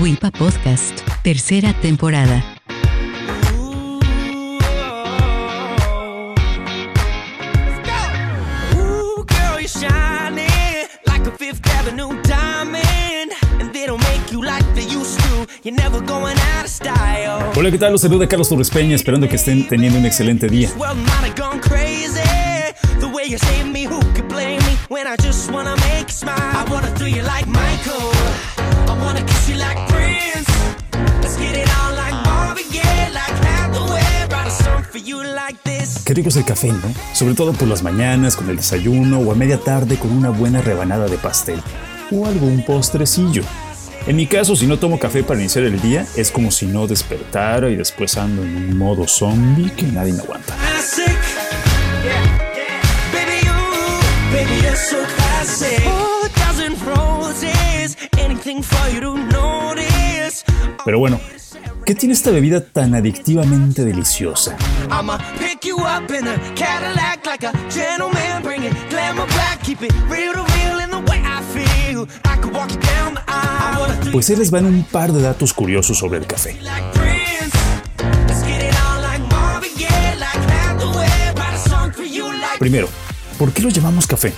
WIPA Podcast, tercera temporada. Hola, ¿qué tal? Los saluda Carlos Torres Peña, esperando que estén teniendo un excelente día. When I just wanna make you smile. I wanna do you like Michael. I wanna kiss you like Prince. Let's get it on like Marvin Gaye, like Hathaway. Write a song for you like this. Qué rico es el café, ¿no? Sobre todo por las mañanas, con el desayuno o a media tarde con una buena rebanada de pastel o algún postrecillo. En mi caso, si no tomo café para iniciar el día, es como si no despertara y después ando en un modo zombie que nadie me aguanta. Baby, you're so classic. A dozen roses. Anything for you to notice. Pero bueno, ¿qué tiene esta bebida tan adictivamente deliciosa? I'ma pick you up in a Cadillac like a gentleman. Bring it glamour back. Keep it real to real in the way I feel. I could walk you down the aisle. Pues ahí les van un par de datos curiosos sobre el café. Primero, ¿por qué lo llamamos café?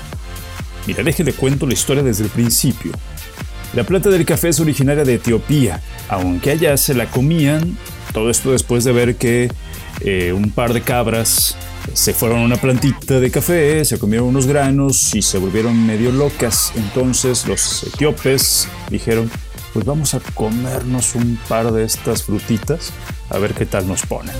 Mira, déjenle cuento la historia desde el principio. La planta del café es originaria de Etiopía, aunque allá se la comían, todo esto después de ver que eh, un par de cabras se fueron a una plantita de café, se comieron unos granos y se volvieron medio locas. Entonces los etíopes dijeron, pues vamos a comernos un par de estas frutitas a ver qué tal nos ponen.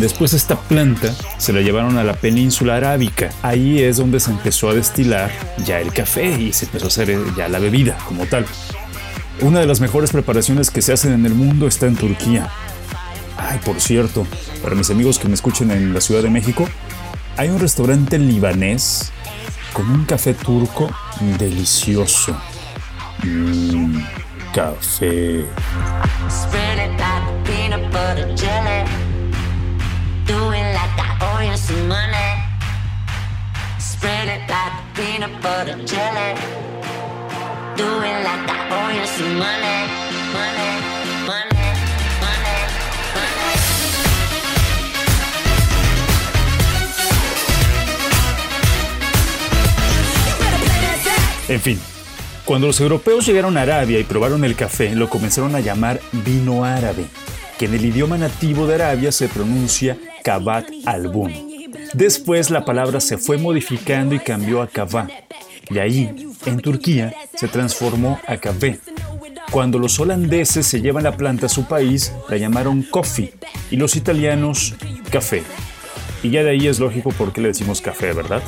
Después esta planta se la llevaron a la península arábica. Ahí es donde se empezó a destilar ya el café y se empezó a hacer ya la bebida como tal. Una de las mejores preparaciones que se hacen en el mundo está en Turquía. Ay, por cierto, para mis amigos que me escuchen en la Ciudad de México, hay un restaurante libanés con un café turco delicioso. Mmm, café. En fin, cuando los europeos llegaron a Arabia y probaron el café, lo comenzaron a llamar vino árabe, que en el idioma nativo de Arabia se pronuncia kabat albun. Después la palabra se fue modificando y cambió a kava. Y ahí, en Turquía, se transformó a café. Cuando los holandeses se llevan la planta a su país, la llamaron coffee y los italianos café. Y ya de ahí es lógico por qué le decimos café, ¿verdad?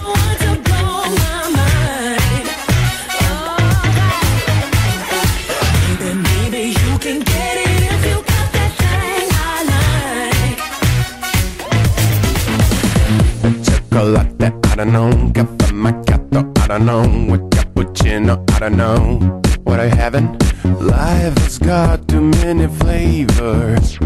Like. chocolate, I don't know. Caffè macchiato, I don't know. With cappuccino, I don't know. What I having? Life has got too many flavors.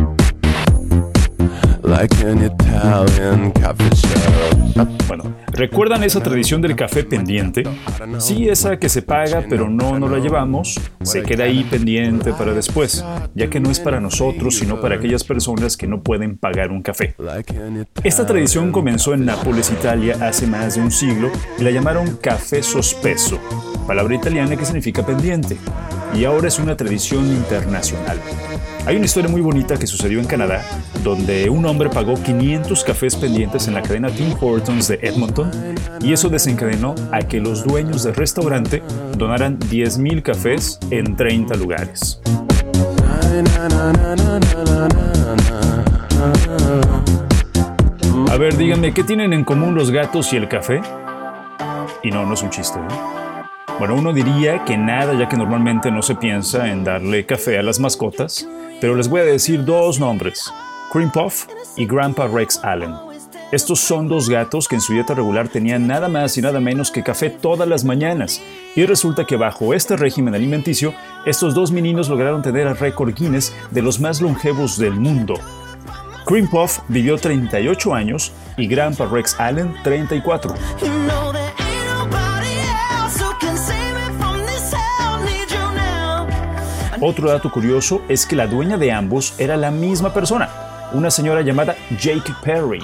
Bueno, ¿recuerdan esa tradición del café pendiente? Sí, esa que se paga, pero no nos la llevamos, se queda ahí pendiente para después, ya que no es para nosotros, sino para aquellas personas que no pueden pagar un café. Esta tradición comenzó en Nápoles, Italia, hace más de un siglo y la llamaron café sospeso, palabra italiana que significa pendiente, y ahora es una tradición internacional. Hay una historia muy bonita que sucedió en Canadá, donde un hombre pagó 500 cafés pendientes en la cadena Tim Hortons de Edmonton, y eso desencadenó a que los dueños del restaurante donaran 10.000 cafés en 30 lugares. A ver, díganme, ¿qué tienen en común los gatos y el café? Y no, no es un chiste, ¿no? Bueno, uno diría que nada, ya que normalmente no se piensa en darle café a las mascotas, pero les voy a decir dos nombres, Cream Puff y Grandpa Rex Allen. Estos son dos gatos que en su dieta regular tenían nada más y nada menos que café todas las mañanas, y resulta que bajo este régimen alimenticio, estos dos meninos lograron tener el récord Guinness de los más longevos del mundo. Cream Puff vivió 38 años y Grandpa Rex Allen 34. Otro dato curioso es que la dueña de ambos era la misma persona, una señora llamada Jake Perry.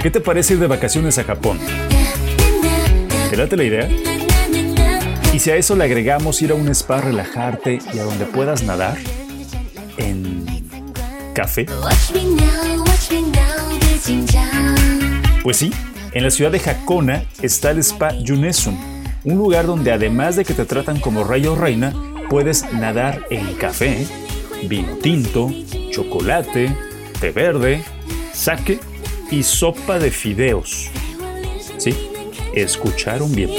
¿Qué te parece ir de vacaciones a Japón? ¿Te late la idea? Y si a eso le agregamos ir a un spa, relajarte y a donde puedas nadar en café, pues sí, en la ciudad de Hakona está el spa Yunesun, un lugar donde además de que te tratan como rey o reina, puedes nadar en café, vino tinto, chocolate, té verde, sake y sopa de fideos. Sí, escucharon bien.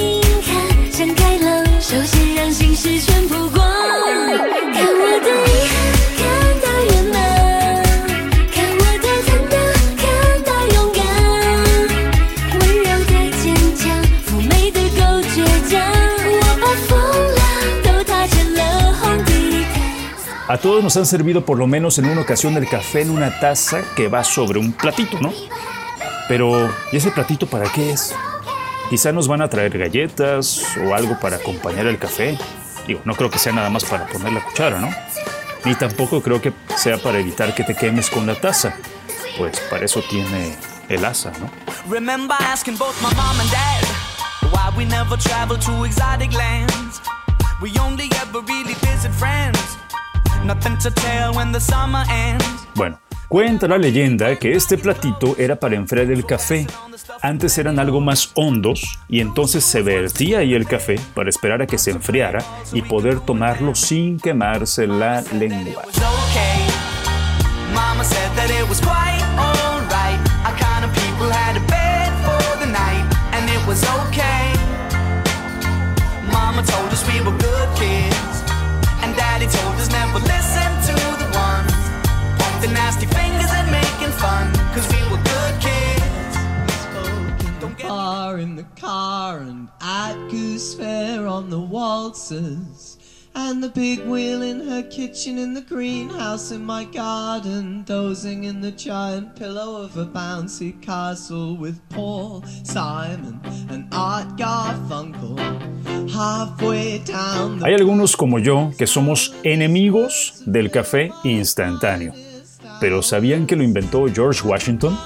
Todos nos han servido por lo menos en una ocasión el café en una taza que va sobre un platito, ¿no? Pero, ¿y ese platito para qué es? Quizá nos van a traer galletas o algo para acompañar el café. Digo, no creo que sea nada más para poner la cuchara, ¿no? Ni tampoco creo que sea para evitar que te quemes con la taza. Pues para eso tiene el asa, ¿no? We only ever really visit friends. Bueno, cuenta la leyenda que este platito era para enfriar el café. Antes eran algo más hondos y entonces se vertía ahí el café para esperar a que se enfriara y poder tomarlo sin quemarse la lengua. Mama told us we were good kids, and Daddy told us in the car and at Goose Fair on the waltzes. And the big wheel in her kitchen in the greenhouse in my garden, dozing in the giant pillow of a bouncy castle with Paul Simon and Art Garfunkel. Halfway down the Hay algunos como yo que somos enemigos del café instantáneo. Pero ¿sabían que lo inventó George Washington?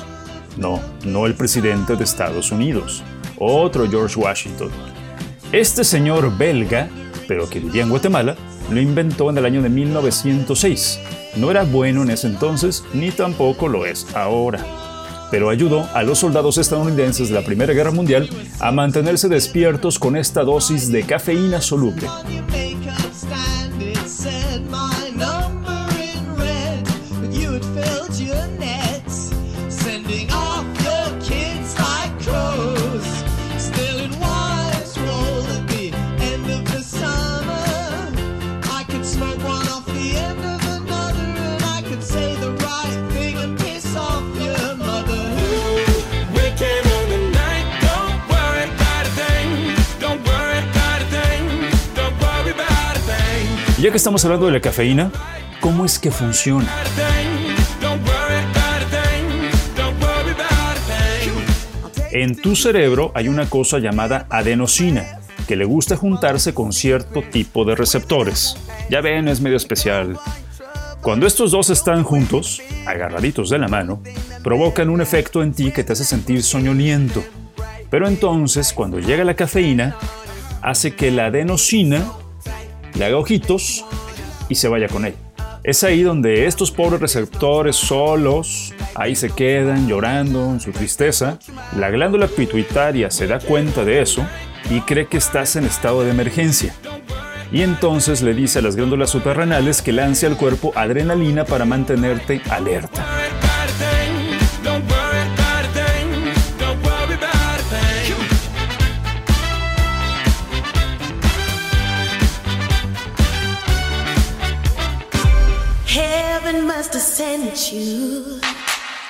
No, no el presidente de Estados Unidos. Otro George Washington. Este señor belga, pero que vivía en Guatemala, lo inventó en el año de 1906. No era bueno en ese entonces, ni tampoco lo es ahora. Pero ayudó a los soldados estadounidenses de la Primera Guerra Mundial a mantenerse despiertos con esta dosis de cafeína soluble. Ya que estamos hablando de la cafeína, ¿cómo es que funciona? En tu cerebro hay una cosa llamada adenosina, que le gusta juntarse con cierto tipo de receptores. Ya ven, es medio especial. Cuando estos dos están juntos, agarraditos de la mano, provocan un efecto en ti que te hace sentir soñoliento. Pero entonces, cuando llega la cafeína, hace que la adenosina le haga ojitos y se vaya con él. Es ahí donde estos pobres receptores solos, ahí se quedan llorando en su tristeza. La glándula pituitaria se da cuenta de eso y cree que estás en estado de emergencia. Y entonces le dice a las glándulas suprarrenales que lance al cuerpo adrenalina para mantenerte alerta.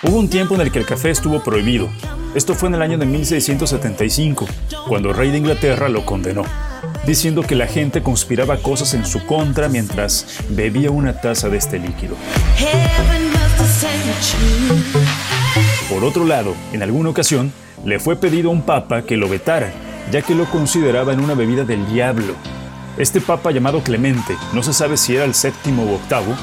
Hubo un tiempo en el que el café estuvo prohibido. Esto fue en el año de 1675, cuando el rey de Inglaterra lo condenó, diciendo que la gente conspiraba cosas en su contra mientras bebía una taza de este líquido. Por otro lado, en alguna ocasión, le fue pedido a un papa que lo vetara, ya que lo consideraba en una bebida del diablo. Este papa llamado Clemente, no se sabe si era el séptimo u octavo,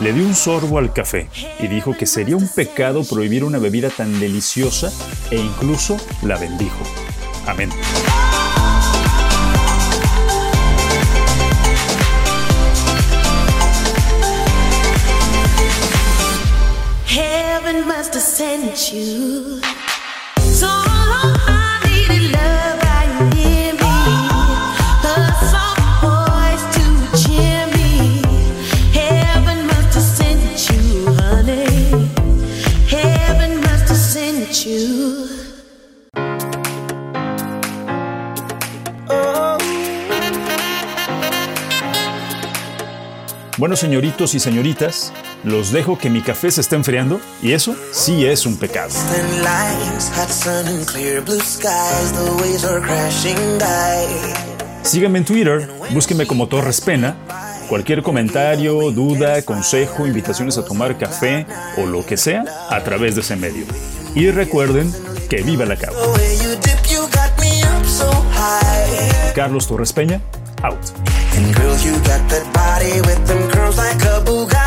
le dio un sorbo al café y dijo que sería un pecado prohibir una bebida tan deliciosa e incluso la bendijo. Amén. Heaven must you. Bueno, señoritos y señoritas, los dejo que mi café se está enfriando y eso sí es un pecado. Síganme en Twitter, búsquenme como Torres Pena. Cualquier comentario, duda, consejo, invitaciones a tomar café o lo que sea a través de ese medio. Y recuerden que viva la cava. Carlos Torres Peña, out. And girl, you got that body with them curls like a Bugatti.